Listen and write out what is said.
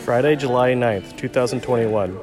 Friday, July 9th, 2021.